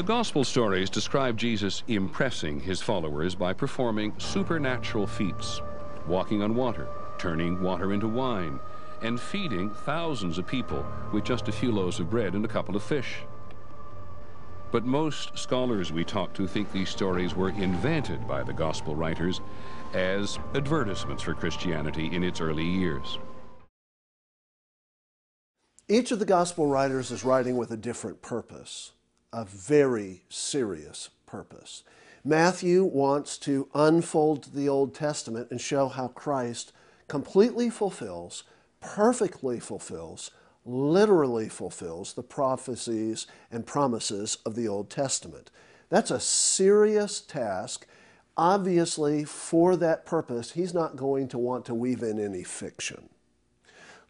The Gospel stories describe Jesus impressing his followers by performing supernatural feats, walking on water, turning water into wine, and feeding thousands of people with just a few loaves of bread and a couple of fish. But most scholars we talk to think these stories were invented by the Gospel writers as advertisements for Christianity in its early years. Each of the Gospel writers is writing with a different purpose a very serious purpose. Matthew wants to unfold the Old Testament and show how Christ completely fulfills, perfectly fulfills, literally fulfills the prophecies and promises of the Old Testament. That's a serious task. Obviously, for that purpose, he's not going to want to weave in any fiction.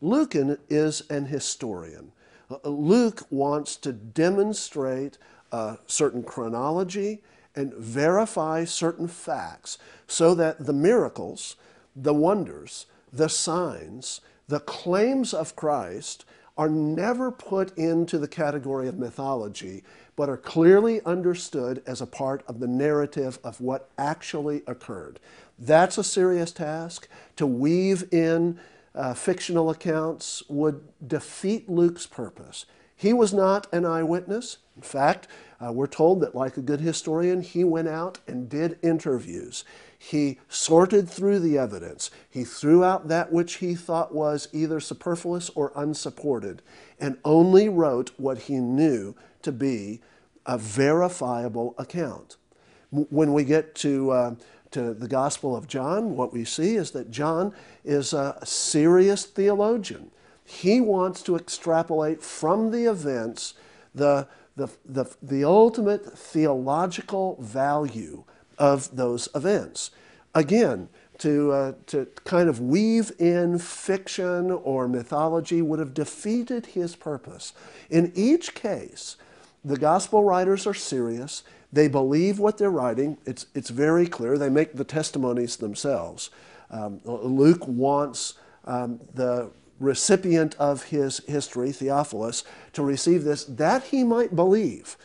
Lucan is an historian. Uh, Luke wants to demonstrate a certain chronology and verify certain facts so that the miracles, the wonders, the signs, the claims of Christ are never put into the category of mythology, but are clearly understood as a part of the narrative of what actually occurred. That's a serious task to weave in uh, fictional accounts would defeat Luke's purpose. He was not an eyewitness. In fact, uh, we're told that, like a good historian, he went out and did interviews. He sorted through the evidence. He threw out that which he thought was either superfluous or unsupported, and only wrote what he knew to be a verifiable account. When we get to uh, to the Gospel of John, what we see is that John is a serious theologian. He wants to extrapolate from the events the, the, the, the ultimate theological value of those events. Again, to, uh, to kind of weave in fiction or mythology would have defeated his purpose. In each case, the gospel writers are serious. They believe what they're writing. It's, it's very clear. They make the testimonies themselves. Um, Luke wants um, the recipient of his history, Theophilus, to receive this that he might believe.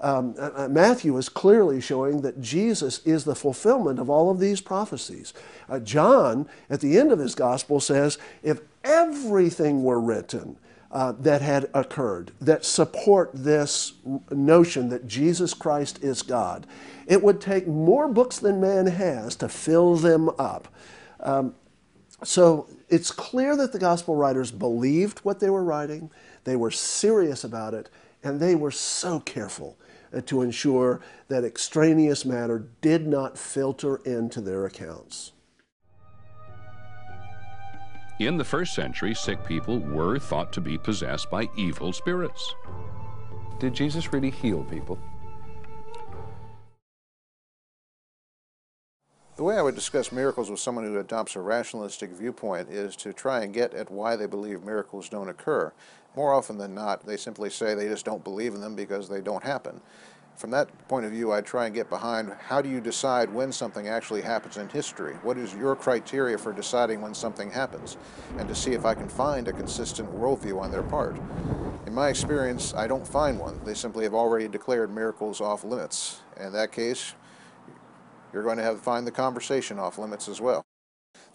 Um, uh, uh, Matthew is clearly showing that Jesus is the fulfillment of all of these prophecies. Uh, John, at the end of his gospel, says, if everything were written, uh, that had occurred that support this notion that Jesus Christ is God. It would take more books than man has to fill them up. Um, so it's clear that the gospel writers believed what they were writing, they were serious about it, and they were so careful uh, to ensure that extraneous matter did not filter into their accounts. In the first century, sick people were thought to be possessed by evil spirits. Did Jesus really heal people? The way I would discuss miracles with someone who adopts a rationalistic viewpoint is to try and get at why they believe miracles don't occur. More often than not, they simply say they just don't believe in them because they don't happen from that point of view, I try and get behind how do you decide when something actually happens in history? What is your criteria for deciding when something happens? And to see if I can find a consistent worldview on their part. In my experience, I don't find one. They simply have already declared miracles off limits. In that case, you're going to have to find the conversation off limits as well.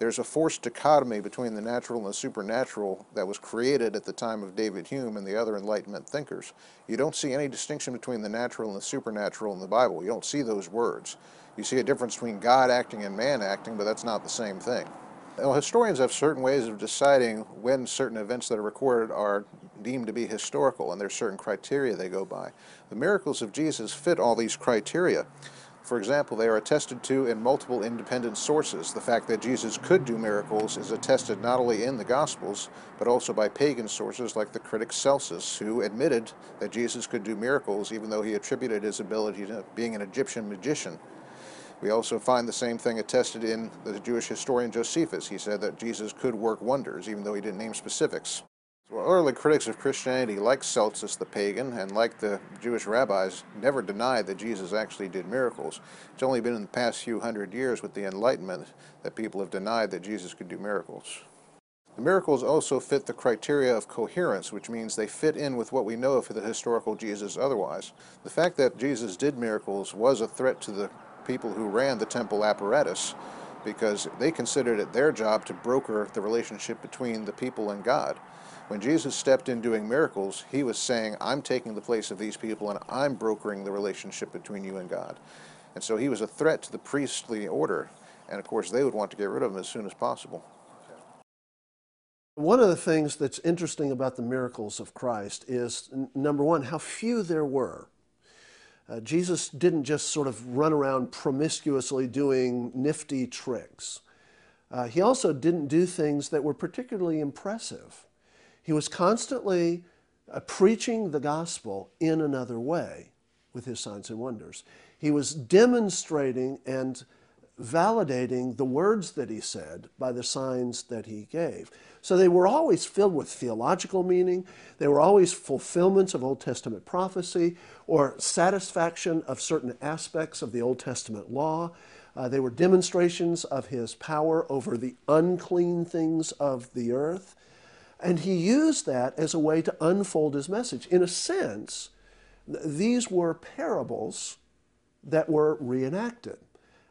There's a forced dichotomy between the natural and the supernatural that was created at the time of David Hume and the other Enlightenment thinkers. You don't see any distinction between the natural and the supernatural in the Bible. You don't see those words. You see a difference between God acting and man acting, but that's not the same thing. Well, historians have certain ways of deciding when certain events that are recorded are deemed to be historical, and there's certain criteria they go by. The miracles of Jesus fit all these criteria. For example, they are attested to in multiple independent sources. The fact that Jesus could do miracles is attested not only in the Gospels, but also by pagan sources like the critic Celsus, who admitted that Jesus could do miracles even though he attributed his ability to being an Egyptian magician. We also find the same thing attested in the Jewish historian Josephus. He said that Jesus could work wonders, even though he didn't name specifics. Early critics of Christianity, like Celsus the pagan and like the Jewish rabbis, never denied that Jesus actually did miracles. It's only been in the past few hundred years with the Enlightenment that people have denied that Jesus could do miracles. The miracles also fit the criteria of coherence, which means they fit in with what we know of the historical Jesus otherwise. The fact that Jesus did miracles was a threat to the people who ran the temple apparatus because they considered it their job to broker the relationship between the people and God. When Jesus stepped in doing miracles, he was saying, I'm taking the place of these people and I'm brokering the relationship between you and God. And so he was a threat to the priestly order. And of course, they would want to get rid of him as soon as possible. One of the things that's interesting about the miracles of Christ is number one, how few there were. Uh, Jesus didn't just sort of run around promiscuously doing nifty tricks. Uh, he also didn't do things that were particularly impressive. He was constantly uh, preaching the gospel in another way with his signs and wonders. He was demonstrating and validating the words that he said by the signs that he gave. So they were always filled with theological meaning. They were always fulfillments of Old Testament prophecy or satisfaction of certain aspects of the Old Testament law. Uh, they were demonstrations of his power over the unclean things of the earth. And he used that as a way to unfold his message. In a sense, these were parables that were reenacted.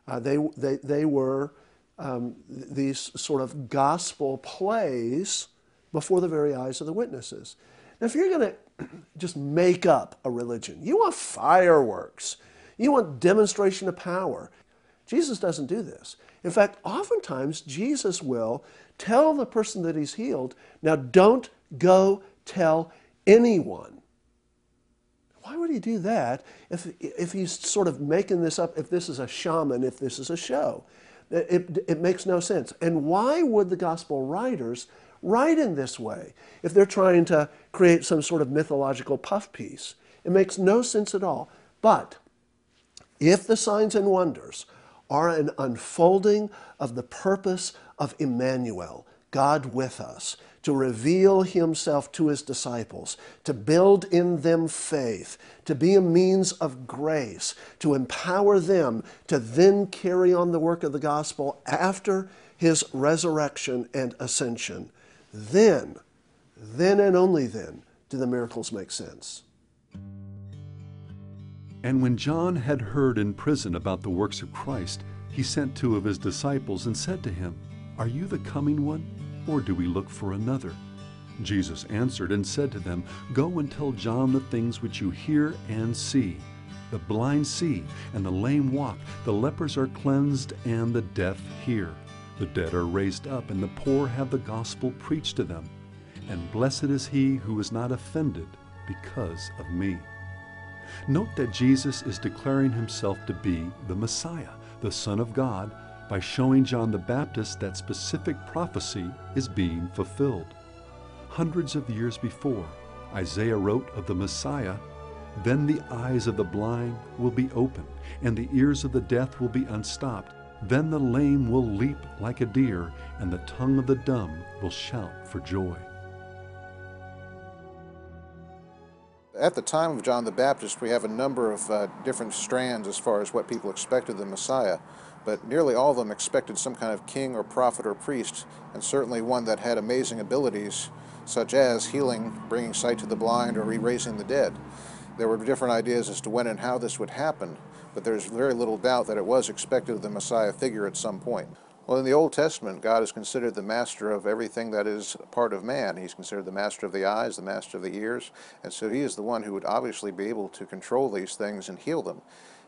Uh, they, they, they were um, these sort of gospel plays before the very eyes of the witnesses. Now, if you're going to just make up a religion, you want fireworks, you want demonstration of power. Jesus doesn't do this. In fact, oftentimes Jesus will tell the person that he's healed, now don't go tell anyone. Why would he do that if, if he's sort of making this up, if this is a shaman, if this is a show? It, it, makes no sense. And why would the gospel writers write in this way if they're trying to create some sort of mythological puff piece? It makes no sense at all. But if the signs and wonders are an unfolding of the purpose of Emmanuel, God with us, to reveal himself to his disciples, to build in them faith, to be a means of grace, to empower them to then carry on the work of the gospel after his resurrection and ascension. Then, then and only then, do the miracles make sense. And when John had heard in prison about the works of Christ, he sent two of his disciples and said to him, Are you the coming one? Or do we look for another? Jesus answered and said to them, Go and tell John the things which you hear and see. The blind see, and the lame walk, the lepers are cleansed, and the deaf hear. The dead are raised up, and the poor have the gospel preached to them. And blessed is he who is not offended because of me. Note that Jesus is declaring himself to be the Messiah, the Son of God, by showing John the Baptist that specific prophecy is being fulfilled. Hundreds of years before, Isaiah wrote of the Messiah, Then the eyes of the blind will be opened, and the ears of the deaf will be unstopped. Then the lame will leap like a deer, and the tongue of the dumb will shout for joy. At the time of John the Baptist, we have a number of uh, different strands as far as what people expected the Messiah but nearly all of them expected some kind of king or prophet or priest, and certainly one that had amazing abilities, such as healing, bringing sight to the blind, or re-raising the dead. There were different ideas as to when and how this would happen, but there's very little doubt that it was expected of the Messiah figure at some point. Well, in the Old Testament, God is considered the master of everything that is part of man. He's considered the master of the eyes, the master of the ears, and so he is the one who would obviously be able to control these things and heal them.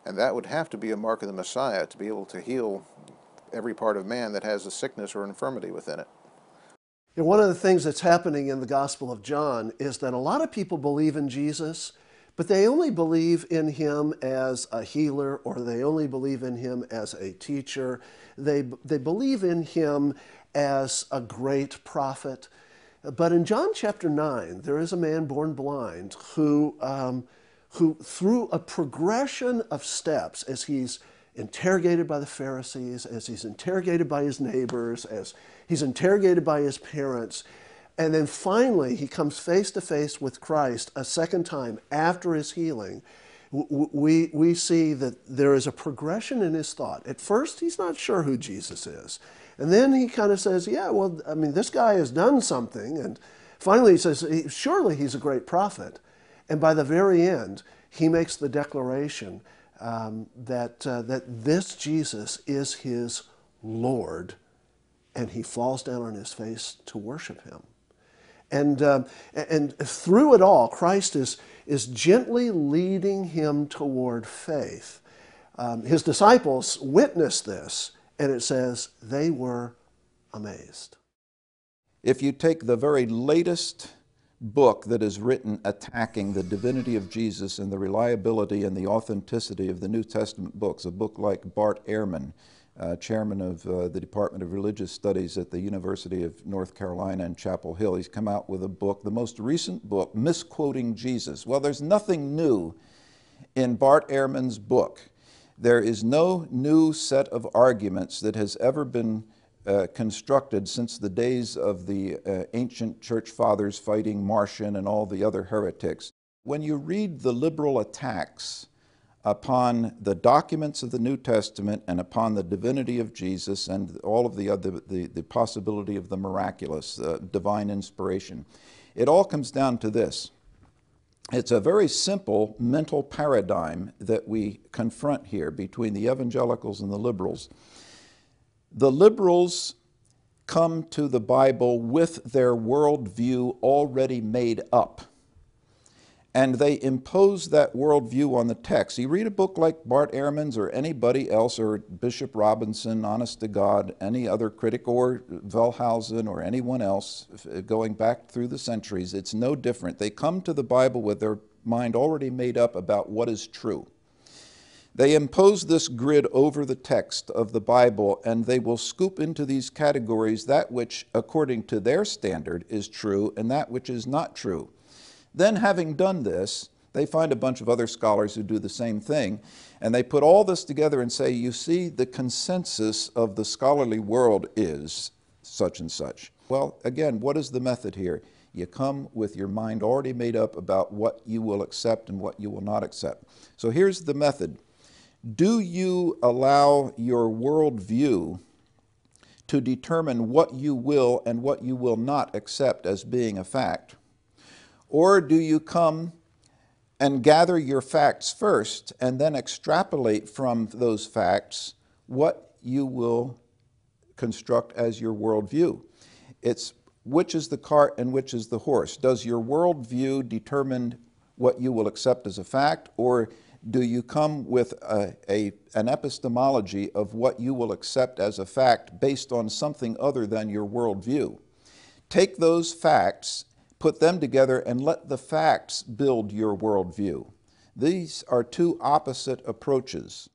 And that would have to be a mark of the Messiah to be able to heal every part of man that has a sickness or infirmity within it. And one of the things that's happening in the Gospel of John is that a lot of people believe in Jesus, but they only believe in him as a healer or they only believe in him as a teacher. They, they believe in him as a great prophet. But in John chapter 9, there is a man born blind who um, who, through a progression of steps, as he's interrogated by the Pharisees, as he's interrogated by his neighbors, as he's interrogated by his parents, and then finally he comes face to face with Christ a second time after his healing. We, we see that there is a progression in his thought. At first, he's not sure who Jesus is. And then he kind of says, Yeah, well, I mean, this guy has done something. And finally he says, Surely he's a great prophet. And by the very end, he makes the declaration um, that, uh, that this Jesus is his Lord. And he falls down on his face to worship him. And, um, and through it all, Christ is, is gently leading him toward faith. Um, his disciples witnessed this, and it says they were amazed. If you take the very latest book that is written attacking the divinity of Jesus and the reliability and the authenticity of the New Testament books, a book like Bart Ehrman, uh, chairman of uh, the Department of Religious Studies at the University of North Carolina in Chapel Hill. He's come out with a book, the most recent book, Misquoting Jesus. Well, there's nothing new in Bart Ehrman's book. There is no new set of arguments that has ever been uh, constructed since the days of the uh, ancient church fathers fighting Marcion and all the other heretics. When you read the liberal attacks upon the documents of the New Testament and upon the divinity of Jesus and all of the other, the, the possibility of the miraculous, uh, divine inspiration. It all comes down to this. It's a very simple mental paradigm that we confront here between the evangelicals and the liberals. The liberals come to the Bible with their worldview already made up and they impose that worldview on the text. You read a book like Bart Ehrman's or anybody else, or Bishop Robinson, Honest to God, any other critic, or Wellhausen or anyone else going back through the centuries, it's no different. They come to the Bible with their mind already made up about what is true. They impose this grid over the text of the Bible, and they will scoop into these categories that which, according to their standard, is true and that which is not true. Then, having done this, they find a bunch of other scholars who do the same thing, and they put all this together and say, you see, the consensus of the scholarly world is such and such. Well, again, what is the method here? You come with your mind already made up about what you will accept and what you will not accept. So here's the method Do you allow your worldview to determine what you will and what you will not accept as being a fact? Or do you come and gather your facts first and then extrapolate from those facts what you will construct as your worldview? It's which is the cart and which is the horse. Does your worldview determine what you will accept as a fact, or do you come with a, a, an epistemology of what you will accept as a fact based on something other than your worldview? Take those facts Put them together and let the facts build your worldview. These are two opposite approaches.